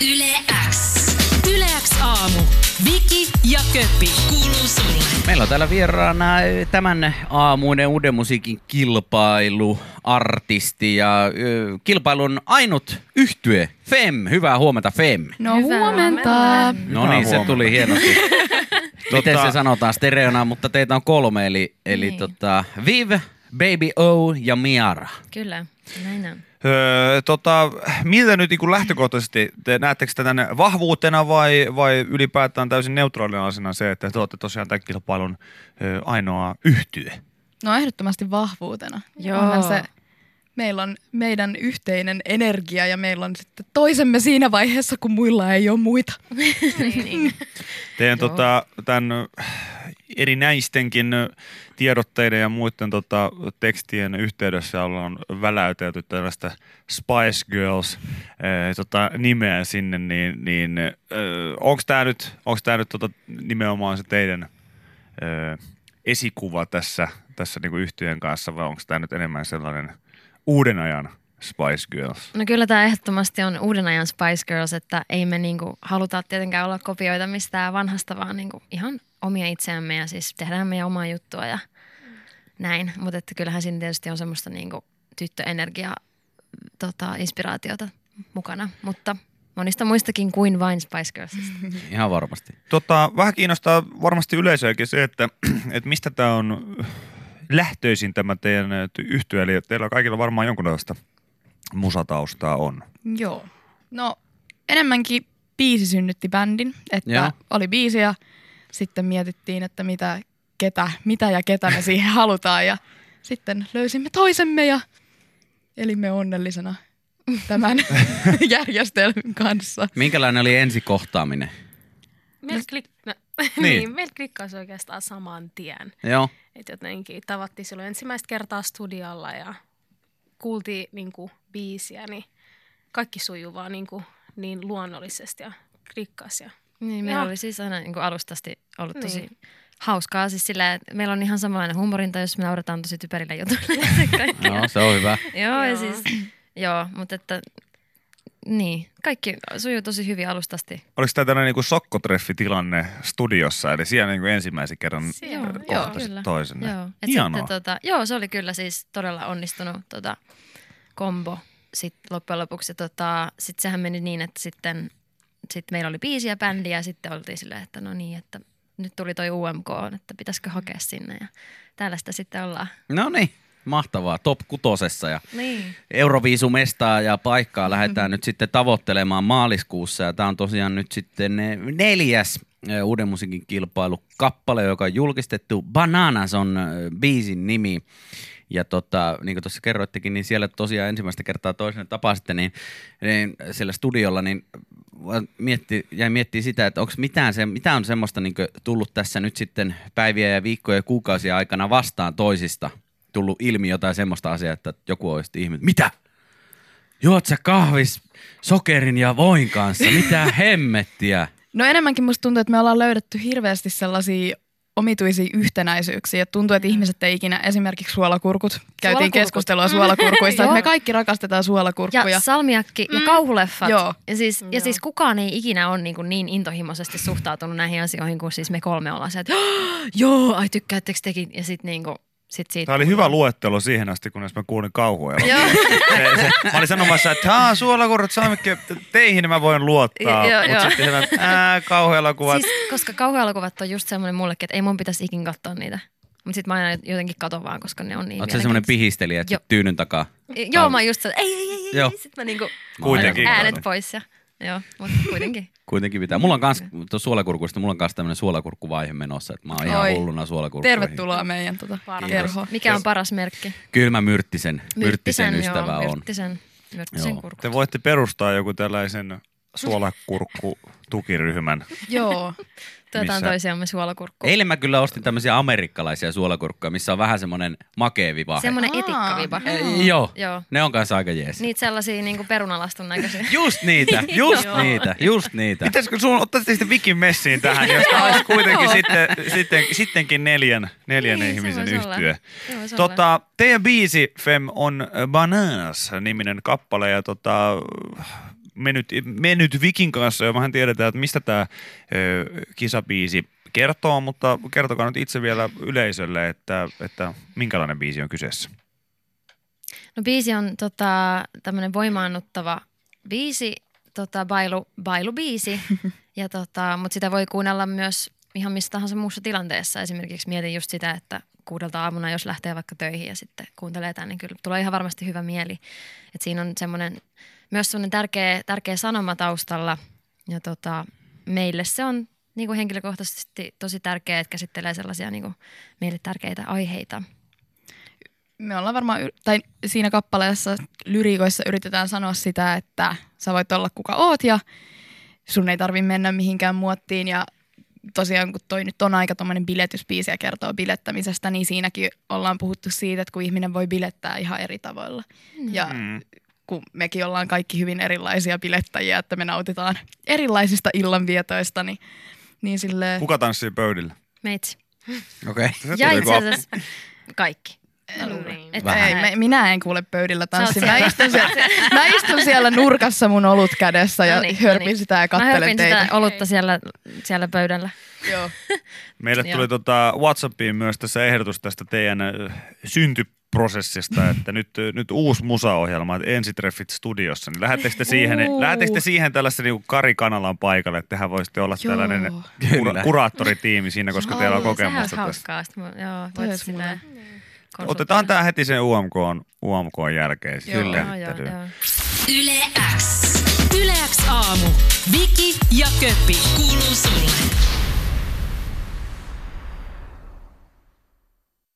Yle X. Yle X aamu. Viki ja Köppi. Kuuluu sulle. Meillä on täällä vieraana eh, tämän aamuinen uuden musiikin kilpailu, artisti ja ö, kilpailun ainut yhtye, Fem. Hyvää huomenta, Fem. No Hyvää huomenta. huomenta. No niin, se tuli hienosti. Miten Tota- se sanotaan stereona, mutta teitä on kolme, eli, eli Niin. tota, Viv, Baby O ja Miara. Kyllä, näin on. Öö, tota, miltä nyt niin lähtökohtaisesti, te näettekö tätä vahvuutena vai, vai ylipäätään täysin neutraalina asiana se, että te olette tosiaan tämän kilpailun ö, ainoa yhtye? No ehdottomasti vahvuutena. Joo. Onhan se, meillä on meidän yhteinen energia ja meillä on sitten toisemme siinä vaiheessa, kun muilla ei ole muita. Teidän Joo. tota, tämän erinäistenkin tiedotteiden ja muiden tota, tekstien yhteydessä ollaan väläytelty tällaista Spice Girls ö, tota, nimeä sinne, niin, niin onko tämä nyt, onks tää nyt tota, nimenomaan se teidän ö, esikuva tässä, tässä niinku yhtyeen kanssa vai onko tämä nyt enemmän sellainen uuden ajan Spice Girls? No kyllä tämä ehdottomasti on uuden ajan Spice Girls, että ei me niinku haluta tietenkään olla kopioita mistään vanhasta, vaan niinku ihan omia itseämme ja siis tehdään meidän omaa juttua ja näin. Mutta että kyllähän siinä tietysti on semmoista niinku tyttöenergiaa, tota, inspiraatiota mukana, mutta monista muistakin kuin vain Spice Girlsista. Ihan varmasti. Tota, vähän kiinnostaa varmasti yleisöäkin se, että, että mistä tämä on lähtöisin tämä teidän yhtyö, eli teillä kaikilla varmaan jonkunlaista musataustaa on. Joo. No enemmänkin biisi synnytti bändin, että Joo. oli biisi ja sitten mietittiin, että mitä, ketä, mitä ja ketä me siihen halutaan ja sitten löysimme toisemme ja elimme onnellisena tämän järjestelmän kanssa. Minkälainen oli ensikohtaaminen? Meillä, klik... no, Niin. niin. meillä klikkasi oikeastaan saman tien. Joo. Et jotenkin tavattiin silloin ensimmäistä kertaa studiolla ja kuultiin niin kuin, biisiä, niin kaikki sujuu vaan niin, kuin, niin luonnollisesti ja klikkas. Ja... Niin, meillä oli siis aina niin alustasti ollut tosi Niin. hauskaa. Siis sillä, että meillä on ihan samanlainen huumorinta, jos me naurataan tosi typerillä jutuilla. Joo, se on hyvä. joo, ja Joo. siis, joo, mutta että niin, kaikki sujuu tosi hyvin alustasti. Oliko tämä tällainen niin sokkotreffitilanne studiossa, eli siellä niin ensimmäisen kerran joo, kyllä. toisenne? Joo, et sitten, tota, joo, se oli kyllä siis todella onnistunut tota, kombo sit loppujen lopuksi. Tota, sitten sehän meni niin, että sitten sit meillä oli biisi ja bändi ja sitten oltiin silleen, että no niin, että nyt tuli toi UMK, että pitäisikö hakea sinne ja tällaista sitten ollaan. No niin, mahtavaa. Top kutosessa ja Niin. Euroviisumestaa ja paikkaa lähdetään nyt sitten tavoittelemaan maaliskuussa. Ja tämä on tosiaan nyt sitten eh, neljäs eh, uuden musiikin kilpailu kappale, joka on julkistettu. Bananas on eh, biisin nimi. Ja tota, niin kuin tuossa kerroittekin, niin siellä tosiaan ensimmäistä kertaa toisen tapasitte, niin, niin siellä studiolla, niin mietti, jäi miettiä sitä, että onko mitään se, mitä on semmoista niin tullut tässä nyt sitten päiviä ja viikkoja ja kuukausia aikana vastaan toisista tullut ilmi jotain semmoista asiaa, että joku olisi ihme, mitä? Juot sä kahvis sokerin ja voin kanssa? Mitä hemmettiä? No enemmänkin musta tuntuu, että me ollaan löydetty hirveästi sellaisia omituisia yhtenäisyyksiä. Et Tuntuu, että ihmiset ei ikinä, esimerkiksi suolakurkut, käytiin Suolakurkut. keskustelua suolakurkuista, että me kaikki rakastetaan Ja suolakurkkuja. salmiakki ja kauhuleffat. Joo. Ja siis, ja Joo. siis kukaan ei ikinä ole niin, kuin niin intohimoisesti suhtautunut näihin asioihin kuin siis me kolme ollaan se, että joo, ai tykkäättekö tekin? Ja sitten niin kuin, sit siitä Tämä oli hyvä luettelo siihen asti, kunnes mä kuulin se, mä olin sanomassa, että haa, suolakurrat saamikki, teihin mä voin luottaa. Joo, Mutta sitten hyvä, ää, kauhuelokuvat. Siis, koska kauhuelokuvat on just semmoinen mullekin, että ei mun pitäisi ikin katsoa niitä. Mutta sitten mä aina jotenkin katon vaan, koska ne on niin Oletko se semmoinen pihistelijä, että Joo. tyynyn takaa? Joo, mä just se, että ei, ei, ei, ei. Sitten mä niinku Kuitenkin. äänet pois ja joo, mutta kuitenkin. Kuitenkin pitää. Mulla on kans, tuossa suolakurkuista, mulla on kans tämmönen suolakurkkuvaihe menossa, että mä oon ihan Oi. hulluna suolakurkkuihin. Tervetuloa meidän tota, kerhoon. Mikä on paras merkki? Kyllä mä Myrttisen, Myrttisen ystävä joo, on. Myrttisen, Myrttisen. Te voitte perustaa joku tällaisen suolakurkku-tukiryhmän. Joo. Tuetaan missä- toisiamme suolakurkkuun. Eilen mä kyllä ostin tämmöisiä amerikkalaisia suolakurkkuja, missä on vähän. Semmoinen Aa. etikkaviba. Eh, Joo, Joo. ne on kanssa aika jees. Niitä sellaisia niinku perunalastun näköisiä. Just niitä, just niitä, just niitä. Pitäisikö sun ottaisitte sitten Vikin messiin tähän, jos olisi kuitenkin sitten, sitten, sittenkin neljän, neljän Niin, se ihmisen olla. Tota, teidän biisi Fem on Bananas niminen kappale ja tota, mennyt, mennyt Vikin kanssa ja vähän tiedetään, että mistä tämä kisabiisi kertoo, mutta kertokaa nyt itse vielä yleisölle, että, että minkälainen biisi on kyseessä. No biisi on tota, tämmöinen voimaannuttava biisi, tota, bailu, bailubiisi, ja tota, mutta sitä voi kuunnella myös ihan missä tahansa muussa tilanteessa. Esimerkiksi mietin just sitä, että kuudelta aamuna, jos lähtee vaikka töihin ja sitten kuuntelee tämän, niin kyllä tulee ihan varmasti hyvä mieli. Et siinä on semmoinen, myös semmoinen tärkeä, tärkeä sanoma taustalla ja tota, meille se on niin kuin henkilökohtaisesti tosi tärkeää, että käsittelee sellaisia niin kuin meille tärkeitä aiheita. Me ollaan varmaan, tai siinä kappaleessa lyriikoissa yritetään sanoa sitä, että sä voit olla kuka oot ja sun ei tarvi mennä mihinkään muottiin ja tosiaan kun toi nyt on aika tuommoinen biletyspiisi ja kertoo bilettämisestä, niin siinäkin ollaan puhuttu siitä, että kun ihminen voi bilettää ihan eri tavoilla. Mm. Ja. Kun mekin ollaan kaikki hyvin erilaisia bilettäjiä, että me nautitaan erilaisista illanvietoista, niin, niin silleen... Kuka tanssii pöydillä? Meitsi. Okei. Okay. Ja itse asiassa kaikki. Niin. Et Ei, sä- me, minä en kuule pöydillä tanssia. Mä istun, siellä, mä istun siellä nurkassa mun olut kädessä ja No niin, hörpin no niin. sitä ja Mä kattelen hörpin teitä. sitä olutta siellä, siellä pöydällä. Joo. Meille tuli tota Whatsappiin myös tässä ehdotus tästä teidän ö, syntyprosessista, että nyt, nyt uusi musaohjelma, että ensitreffit studiossa, niin lähettekö te siihen, Uu. lähettekö te siihen tällaisen niin Kari Kanalan paikalle, että tehän voisitte olla Joo. tällainen kura- kuraattoritiimi siinä, koska Oi, teillä on Sehän kokemusta tästä. hauskaa. Joo, voit. Otetaan tämä heti sen UMK, UMK jälkeen. Joo. Kyllä. Joo, joo, joo. Yle X. Yle X aamu. Viki ja Köpi. Kuuluu sulle.